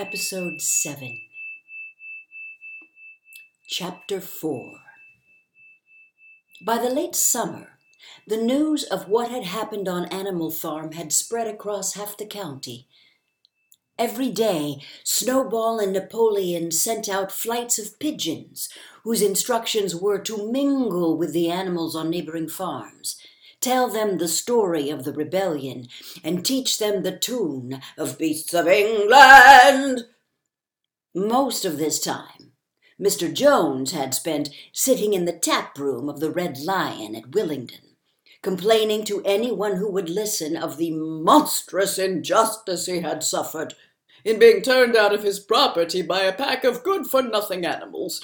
Episode 7, Chapter 4. By the late summer, the news of what had happened on Animal Farm had spread across half the county. Every day, Snowball and Napoleon sent out flights of pigeons, whose instructions were to mingle with the animals on neighboring farms tell them the story of the rebellion, and teach them the tune of Beasts of England. Most of this time, Mr. Jones had spent sitting in the tap room of the Red Lion at Willingdon, complaining to anyone who would listen of the monstrous injustice he had suffered in being turned out of his property by a pack of good for nothing animals.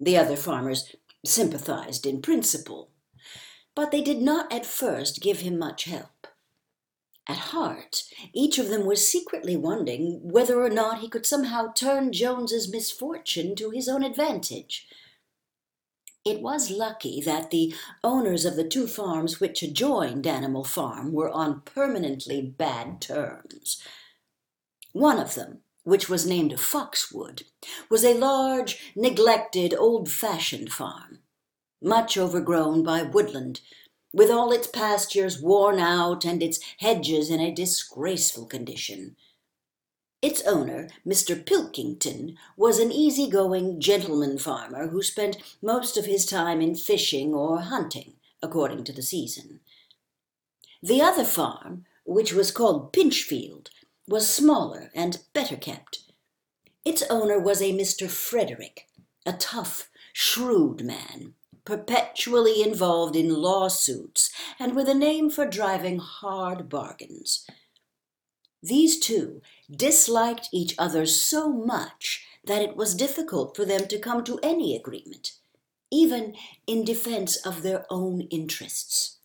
The other farmers sympathized in principle, but they did not at first give him much help. At heart, each of them was secretly wondering whether or not he could somehow turn Jones's misfortune to his own advantage. It was lucky that the owners of the two farms which adjoined Animal Farm were on permanently bad terms. One of them, which was named Foxwood, was a large, neglected, old-fashioned farm much overgrown by woodland, with all its pastures worn out and its hedges in a disgraceful condition. Its owner, Mr. Pilkington, was an easy-going gentleman farmer who spent most of his time in fishing or hunting, according to the season. The other farm, which was called Pinchfield, was smaller and better kept. Its owner was a Mr. Frederick, a tough, shrewd man, perpetually involved in lawsuits and with a name for driving hard bargains. These two disliked each other so much that it was difficult for them to come to any agreement, even in defense of their own interests.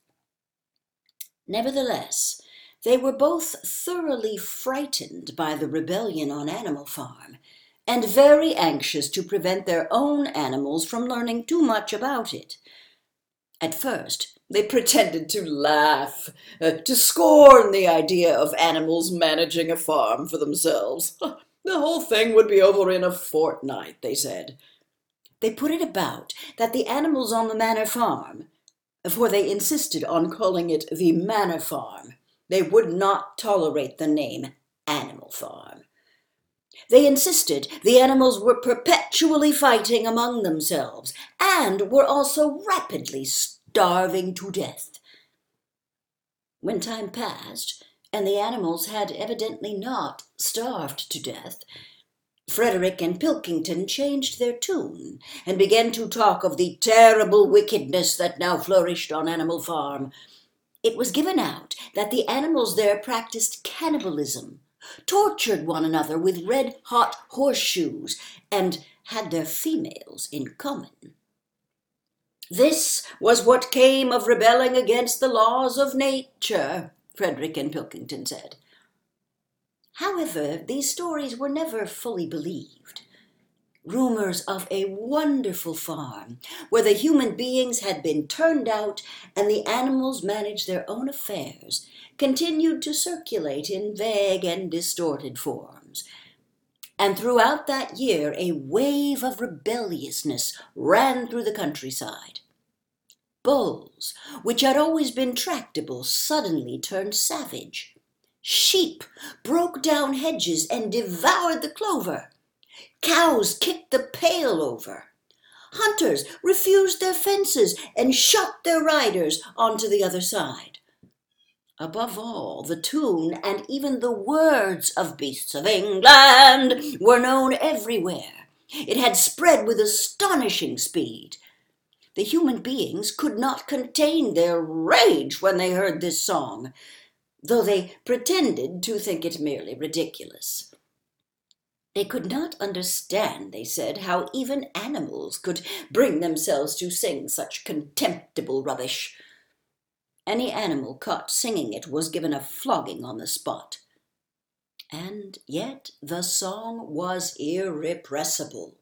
Nevertheless, they were both thoroughly frightened by the rebellion on Animal Farm and very anxious to prevent their own animals from learning too much about it. At first, they pretended to laugh, uh, to scorn the idea of animals managing a farm for themselves. The whole thing would be over in a fortnight, they said. They put it about that the animals on the manor farm, for they insisted on calling it the manor farm, they would not tolerate the name Animal Farm. They insisted the animals were perpetually fighting among themselves and were also rapidly starving to death. When time passed, and the animals had evidently not starved to death, Frederick and Pilkington changed their tune and began to talk of the terrible wickedness that now flourished on Animal Farm. It was given out that the animals there practiced cannibalism tortured one another with red hot horseshoes, and had their females in common. This was what came of rebelling against the laws of nature, Frederick and Pilkington said. However, these stories were never fully believed. Rumors of a wonderful farm where the human beings had been turned out and the animals managed their own affairs continued to circulate in vague and distorted forms. And throughout that year, a wave of rebelliousness ran through the countryside. Bulls, which had always been tractable, suddenly turned savage. Sheep broke down hedges and devoured the clover. Cows kicked the pail over. Hunters refused their fences and shot their riders onto the other side. Above all, the tune and even the words of Beasts of England were known everywhere. It had spread with astonishing speed. The human beings could not contain their rage when they heard this song, though they pretended to think it merely ridiculous. They could not understand, they said, how even animals could bring themselves to sing such contemptible rubbish. Any animal caught singing it was given a flogging on the spot. And yet the song was irrepressible.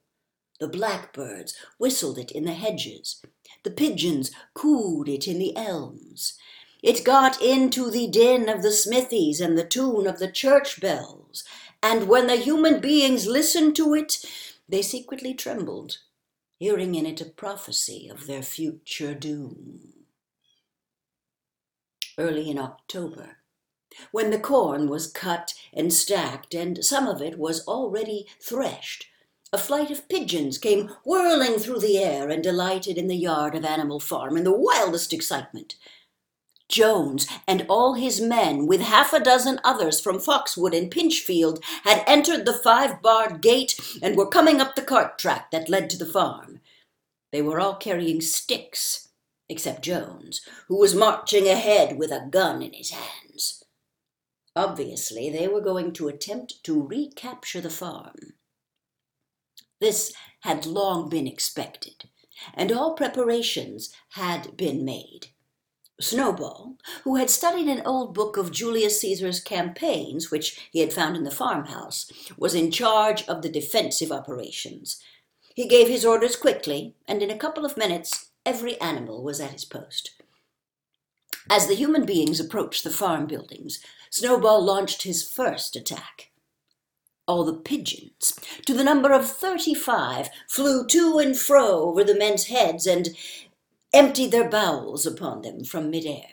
The blackbirds whistled it in the hedges. The pigeons cooed it in the elms. It got into the din of the smithies and the tune of the church bells, and when the human beings listened to it, they secretly trembled, hearing in it a prophecy of their future doom. Early in October, when the corn was cut and stacked, and some of it was already threshed, a flight of pigeons came whirling through the air and alighted in the yard of Animal Farm in the wildest excitement. Jones and all his men, with half a dozen others from Foxwood and Pinchfield, had entered the five barred gate and were coming up the cart track that led to the farm. They were all carrying sticks, except Jones, who was marching ahead with a gun in his hands. Obviously, they were going to attempt to recapture the farm. This had long been expected, and all preparations had been made. Snowball, who had studied an old book of Julius Caesar's campaigns, which he had found in the farmhouse, was in charge of the defensive operations. He gave his orders quickly, and in a couple of minutes every animal was at his post. As the human beings approached the farm buildings, Snowball launched his first attack all the pigeons, to the number of thirty-five, flew to and fro over the men's heads and emptied their bowels upon them from midair.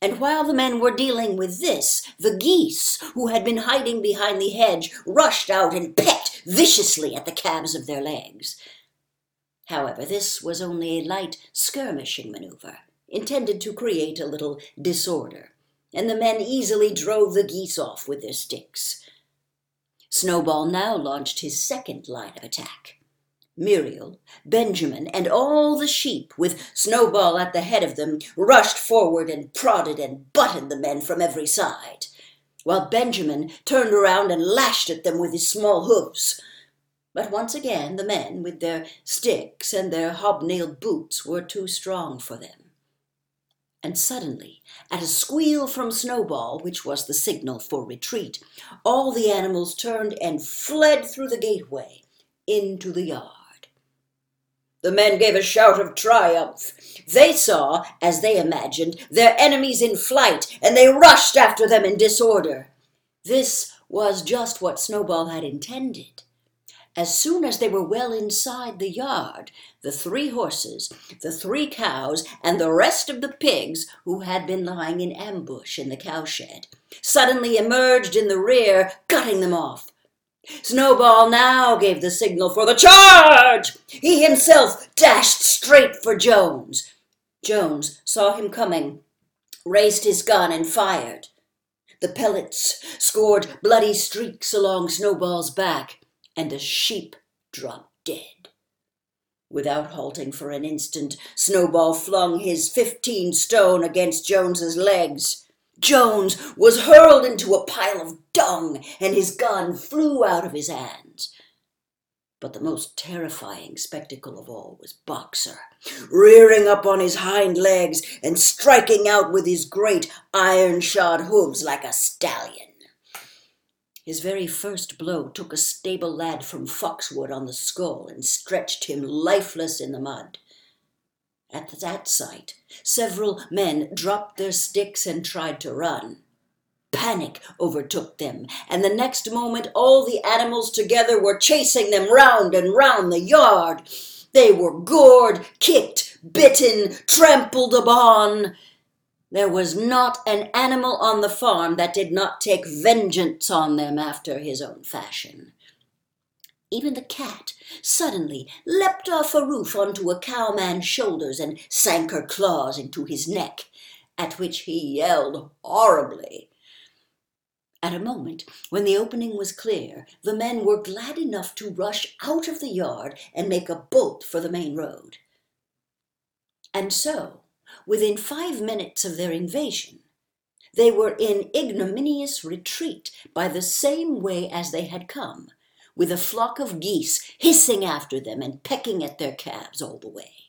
And while the men were dealing with this, the geese, who had been hiding behind the hedge, rushed out and pecked viciously at the calves of their legs. However, this was only a light skirmishing maneuver, intended to create a little disorder, and the men easily drove the geese off with their sticks. Snowball now launched his second line of attack. Muriel, Benjamin, and all the sheep, with Snowball at the head of them, rushed forward and prodded and butted the men from every side, while Benjamin turned around and lashed at them with his small hoofs. But once again the men, with their sticks and their hobnailed boots, were too strong for them and suddenly, at a squeal from Snowball, which was the signal for retreat, all the animals turned and fled through the gateway into the yard. The men gave a shout of triumph. They saw, as they imagined, their enemies in flight, and they rushed after them in disorder. This was just what Snowball had intended. As soon as they were well inside the yard, the three horses, the three cows, and the rest of the pigs who had been lying in ambush in the cowshed suddenly emerged in the rear, cutting them off. Snowball now gave the signal for the charge. He himself dashed straight for Jones. Jones saw him coming, raised his gun, and fired. The pellets scored bloody streaks along Snowball's back and the sheep dropped dead. Without halting for an instant, Snowball flung his fifteen stone against Jones's legs. Jones was hurled into a pile of dung, and his gun flew out of his hands. But the most terrifying spectacle of all was Boxer, rearing up on his hind legs and striking out with his great iron shod hooves like a stallion. His very first blow took a stable lad from Foxwood on the skull and stretched him lifeless in the mud. At that sight, several men dropped their sticks and tried to run. Panic overtook them, and the next moment all the animals together were chasing them round and round the yard. They were gored, kicked, bitten, trampled upon. There was not an animal on the farm that did not take vengeance on them after his own fashion. Even the cat suddenly leapt off a roof onto a cowman's shoulders and sank her claws into his neck, at which he yelled horribly. At a moment when the opening was clear, the men were glad enough to rush out of the yard and make a bolt for the main road. And so, within five minutes of their invasion, they were in ignominious retreat by the same way as they had come, with a flock of geese hissing after them and pecking at their calves all the way.